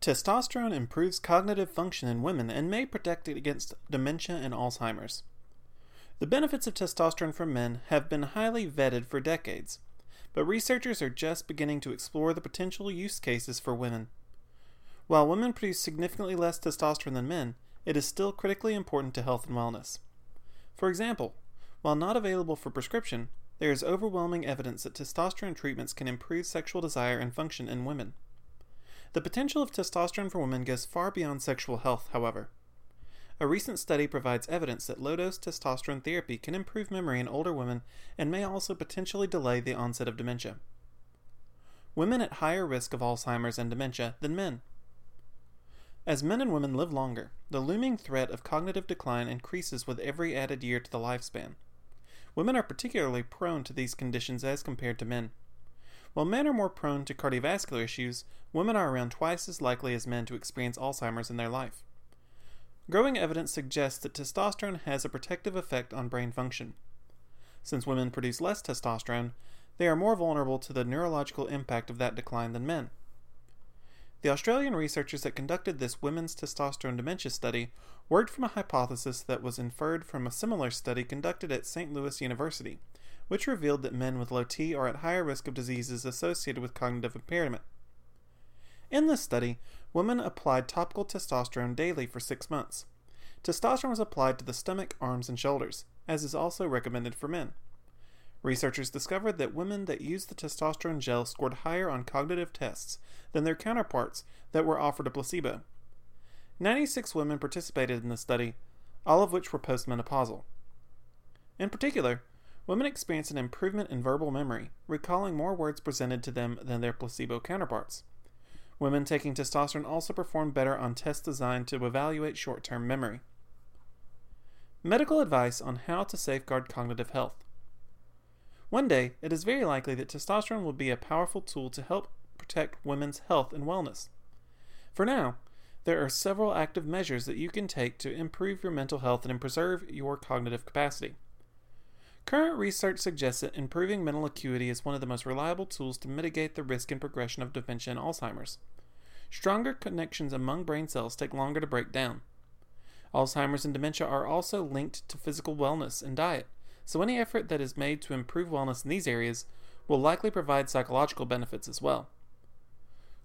Testosterone improves cognitive function in women and may protect against dementia and Alzheimer's. The benefits of testosterone for men have been highly vetted for decades, but researchers are just beginning to explore the potential use cases for women. While women produce significantly less testosterone than men, it is still critically important to health and wellness. For example, while not available for prescription, there is overwhelming evidence that testosterone treatments can improve sexual desire and function in women. The potential of testosterone for women goes far beyond sexual health, however. A recent study provides evidence that low dose testosterone therapy can improve memory in older women and may also potentially delay the onset of dementia. Women at higher risk of Alzheimer's and dementia than men. As men and women live longer, the looming threat of cognitive decline increases with every added year to the lifespan. Women are particularly prone to these conditions as compared to men. While men are more prone to cardiovascular issues, women are around twice as likely as men to experience Alzheimer's in their life. Growing evidence suggests that testosterone has a protective effect on brain function. Since women produce less testosterone, they are more vulnerable to the neurological impact of that decline than men. The Australian researchers that conducted this women's testosterone dementia study worked from a hypothesis that was inferred from a similar study conducted at St. Louis University, which revealed that men with low T are at higher risk of diseases associated with cognitive impairment. In this study, women applied topical testosterone daily for six months. Testosterone was applied to the stomach, arms, and shoulders, as is also recommended for men. Researchers discovered that women that used the testosterone gel scored higher on cognitive tests than their counterparts that were offered a placebo. 96 women participated in the study, all of which were postmenopausal. In particular, women experience an improvement in verbal memory, recalling more words presented to them than their placebo counterparts. Women taking testosterone also perform better on tests designed to evaluate short term memory. Medical advice on how to safeguard cognitive health. One day, it is very likely that testosterone will be a powerful tool to help protect women's health and wellness. For now, there are several active measures that you can take to improve your mental health and preserve your cognitive capacity. Current research suggests that improving mental acuity is one of the most reliable tools to mitigate the risk and progression of dementia and Alzheimer's. Stronger connections among brain cells take longer to break down. Alzheimer's and dementia are also linked to physical wellness and diet, so any effort that is made to improve wellness in these areas will likely provide psychological benefits as well.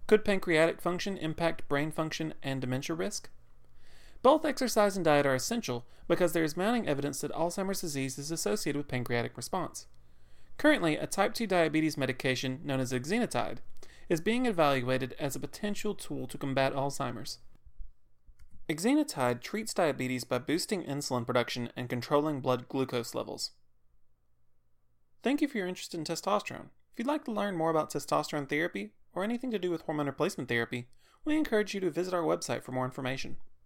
Could pancreatic function impact brain function and dementia risk? Both exercise and diet are essential because there is mounting evidence that Alzheimer's disease is associated with pancreatic response. Currently, a type 2 diabetes medication known as exenatide is being evaluated as a potential tool to combat Alzheimer's. Exenatide treats diabetes by boosting insulin production and controlling blood glucose levels. Thank you for your interest in testosterone. If you'd like to learn more about testosterone therapy or anything to do with hormone replacement therapy, we encourage you to visit our website for more information.